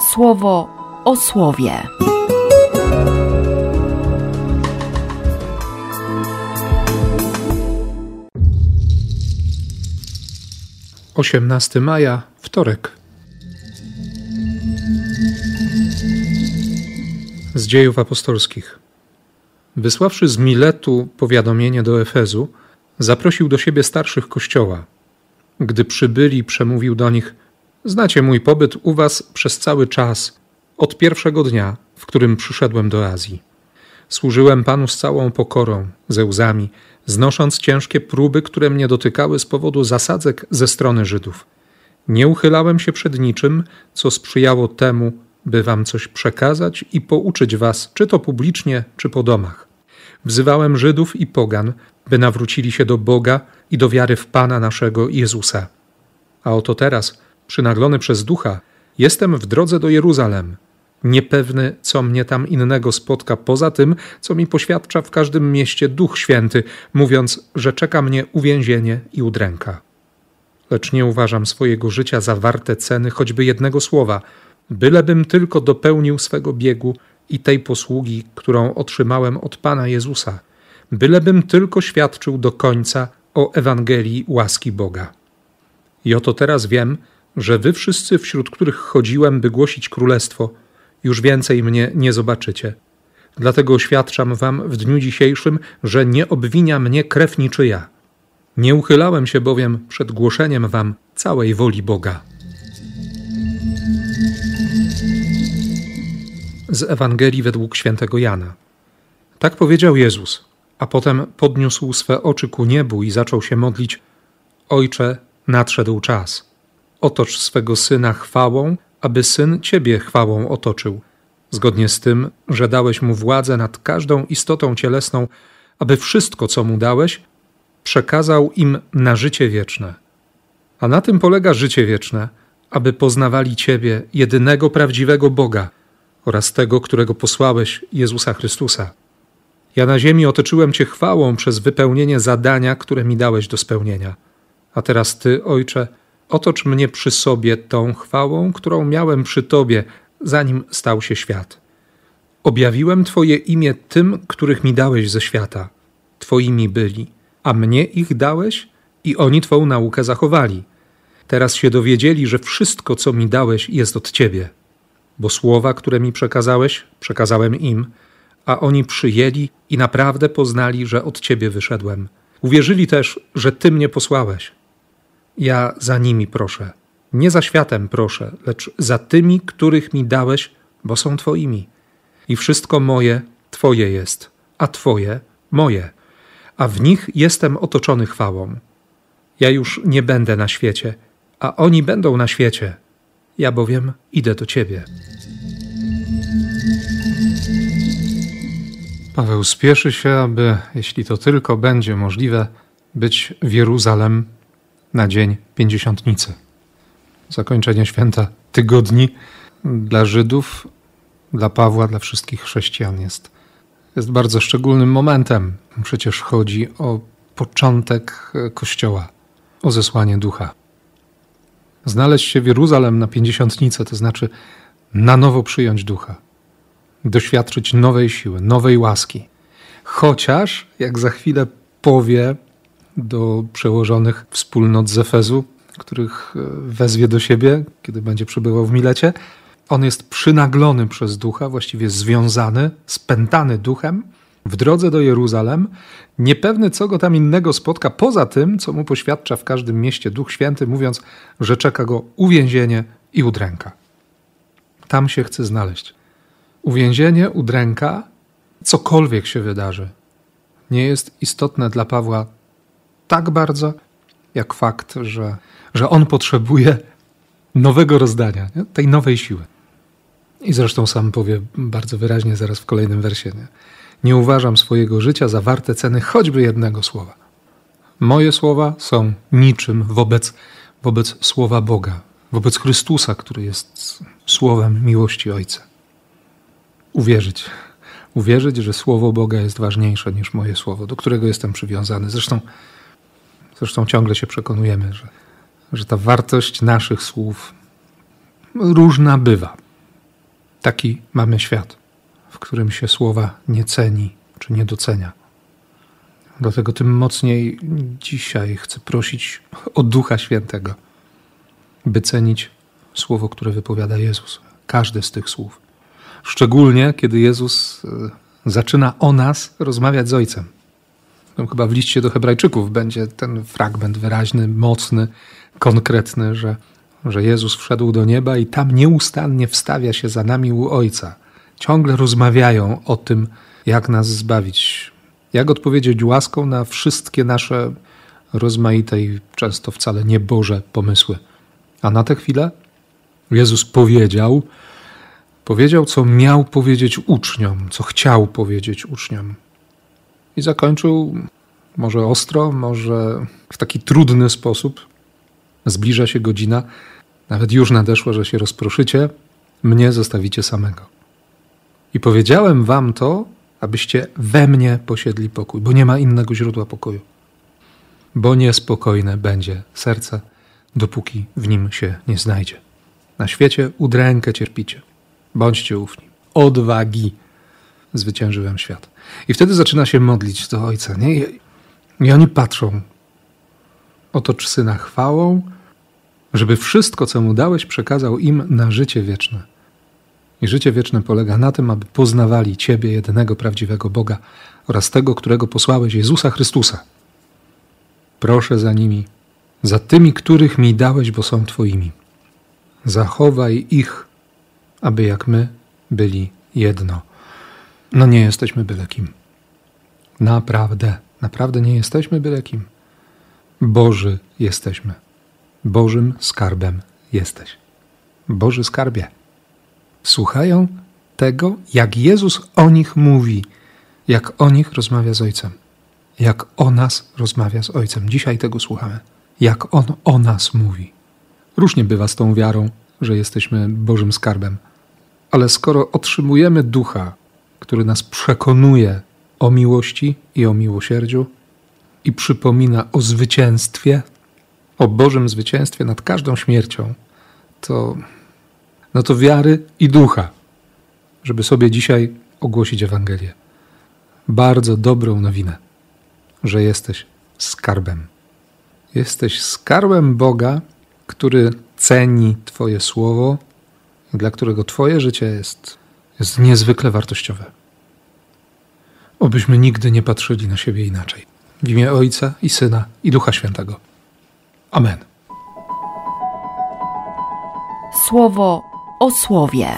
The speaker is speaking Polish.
słowo o słowie. Osiemnasty maja, wtorek. Z dziejów apostolskich. Wysławszy z Miletu powiadomienie do Efezu, zaprosił do siebie starszych kościoła. Gdy przybyli, przemówił do nich: Znacie mój pobyt u was przez cały czas, od pierwszego dnia, w którym przyszedłem do Azji. Służyłem Panu z całą pokorą, ze łzami, znosząc ciężkie próby, które mnie dotykały z powodu zasadzek ze strony Żydów. Nie uchylałem się przed niczym, co sprzyjało temu, by wam coś przekazać i pouczyć was, czy to publicznie, czy po domach. Wzywałem Żydów i pogan, by nawrócili się do Boga i do wiary w Pana naszego Jezusa. A oto teraz, przynaglony przez ducha, jestem w drodze do Jeruzalem, niepewny, co mnie tam innego spotka poza tym, co mi poświadcza w każdym mieście Duch Święty, mówiąc, że czeka mnie uwięzienie i udręka. Lecz nie uważam swojego życia za warte ceny choćby jednego słowa, bylebym tylko dopełnił swego biegu i tej posługi, którą otrzymałem od Pana Jezusa, bylebym tylko świadczył do końca o Ewangelii łaski Boga. I oto teraz wiem, że wy wszyscy, wśród których chodziłem, by głosić królestwo, już więcej mnie nie zobaczycie. Dlatego oświadczam wam w dniu dzisiejszym, że nie obwinia mnie krew niczyja. Nie uchylałem się bowiem przed głoszeniem wam całej woli Boga. Z Ewangelii według świętego Jana. Tak powiedział Jezus, a potem podniósł swe oczy ku niebu i zaczął się modlić: Ojcze, nadszedł czas. Otocz swego syna chwałą, aby syn ciebie chwałą otoczył, zgodnie z tym, że dałeś mu władzę nad każdą istotą cielesną, aby wszystko, co mu dałeś, przekazał im na życie wieczne. A na tym polega życie wieczne, aby poznawali Ciebie, jedynego prawdziwego Boga oraz tego, którego posłałeś, Jezusa Chrystusa. Ja na ziemi otoczyłem Cię chwałą przez wypełnienie zadania, które mi dałeś do spełnienia. A teraz Ty, Ojcze, otocz mnie przy sobie tą chwałą, którą miałem przy Tobie, zanim stał się świat. Objawiłem Twoje imię tym, których mi dałeś ze świata. Twoimi byli, a mnie ich dałeś i oni Twą naukę zachowali. Teraz się dowiedzieli, że wszystko, co mi dałeś, jest od Ciebie. Bo słowa, które mi przekazałeś, przekazałem im, a oni przyjęli i naprawdę poznali, że od Ciebie wyszedłem. Uwierzyli też, że Ty mnie posłałeś. Ja za nimi proszę. Nie za światem proszę, lecz za tymi, których mi dałeś, bo są Twoimi. I wszystko moje Twoje jest, a Twoje moje, a w nich jestem otoczony chwałą. Ja już nie będę na świecie, a oni będą na świecie. Ja bowiem idę do Ciebie. Paweł spieszy się, aby, jeśli to tylko będzie możliwe, być w Jeruzalem na dzień pięćdziesiątnicy. Zakończenie święta tygodni dla Żydów, dla Pawła, dla wszystkich chrześcijan jest, jest bardzo szczególnym momentem. Przecież chodzi o początek Kościoła, o zesłanie ducha. Znaleźć się w Jeruzalem na pięćdziesiątnicę, to znaczy na nowo przyjąć ducha, doświadczyć nowej siły, nowej łaski. Chociaż, jak za chwilę powie do przełożonych wspólnot z Efezu, których e, wezwie do siebie, kiedy będzie przebywał w Milecie, on jest przynaglony przez ducha, właściwie związany, spętany duchem w drodze do Jeruzalem, niepewny, co go tam innego spotka, poza tym, co mu poświadcza w każdym mieście Duch Święty, mówiąc, że czeka go uwięzienie i udręka. Tam się chce znaleźć. Uwięzienie, udręka, cokolwiek się wydarzy, nie jest istotne dla Pawła tak bardzo, jak fakt, że, że on potrzebuje nowego rozdania, nie? tej nowej siły. I zresztą sam powie bardzo wyraźnie zaraz w kolejnym wersie. Nie? nie uważam swojego życia za warte ceny choćby jednego słowa. Moje słowa są niczym wobec, wobec słowa Boga, wobec Chrystusa, który jest słowem miłości Ojca. Uwierzyć, uwierzyć, że słowo Boga jest ważniejsze niż moje słowo, do którego jestem przywiązany. Zresztą, zresztą ciągle się przekonujemy, że, że ta wartość naszych słów różna bywa. Taki mamy świat, w którym się słowa nie ceni czy nie docenia. Dlatego tym mocniej dzisiaj chcę prosić o Ducha Świętego, by cenić słowo, które wypowiada Jezus. Każde z tych słów. Szczególnie, kiedy Jezus e, zaczyna o nas rozmawiać z Ojcem. No, chyba w liście do Hebrajczyków będzie ten fragment wyraźny, mocny, konkretny, że, że Jezus wszedł do nieba i tam nieustannie wstawia się za nami u Ojca. Ciągle rozmawiają o tym, jak nas zbawić, jak odpowiedzieć łaską na wszystkie nasze rozmaite i często wcale nieboże pomysły. A na tę chwilę Jezus powiedział, powiedział, co miał powiedzieć uczniom, co chciał powiedzieć uczniom. I zakończył może ostro, może w taki trudny sposób. Zbliża się godzina, nawet już nadeszło, że się rozproszycie, mnie zostawicie samego. I powiedziałem wam to, abyście we mnie posiedli pokój, bo nie ma innego źródła pokoju. Bo niespokojne będzie serce, dopóki w nim się nie znajdzie. Na świecie udrękę cierpicie. Bądźcie ufni. Odwagi zwyciężyłem świat. I wtedy zaczyna się modlić do Ojca. Nie? I oni patrzą. Otocz Syna chwałą, żeby wszystko, co Mu dałeś, przekazał im na życie wieczne. I życie wieczne polega na tym, aby poznawali Ciebie, jedynego prawdziwego Boga oraz tego, którego posłałeś, Jezusa Chrystusa. Proszę za nimi, za tymi, których mi dałeś, bo są Twoimi. Zachowaj ich, aby jak my byli jedno. No nie jesteśmy byle kim. Naprawdę, naprawdę nie jesteśmy byle kim. Boży jesteśmy. Bożym skarbem jesteś. Boży skarbie słuchają tego, jak Jezus o nich mówi, jak o nich rozmawia z Ojcem, jak o nas rozmawia z Ojcem. Dzisiaj tego słuchamy, jak On o nas mówi. Różnie bywa z tą wiarą, że jesteśmy Bożym skarbem, ale skoro otrzymujemy ducha, który nas przekonuje o miłości i o miłosierdziu i przypomina o zwycięstwie, o Bożym zwycięstwie nad każdą śmiercią, to no to wiary i ducha, żeby sobie dzisiaj ogłosić Ewangelię. Bardzo dobrą nowinę, że jesteś skarbem. Jesteś skarbem Boga, który ceni Twoje słowo dla którego Twoje życie jest, jest niezwykle wartościowe. Obyśmy nigdy nie patrzyli na siebie inaczej. W imię Ojca i Syna i Ducha Świętego. Amen. Słowo o słowie.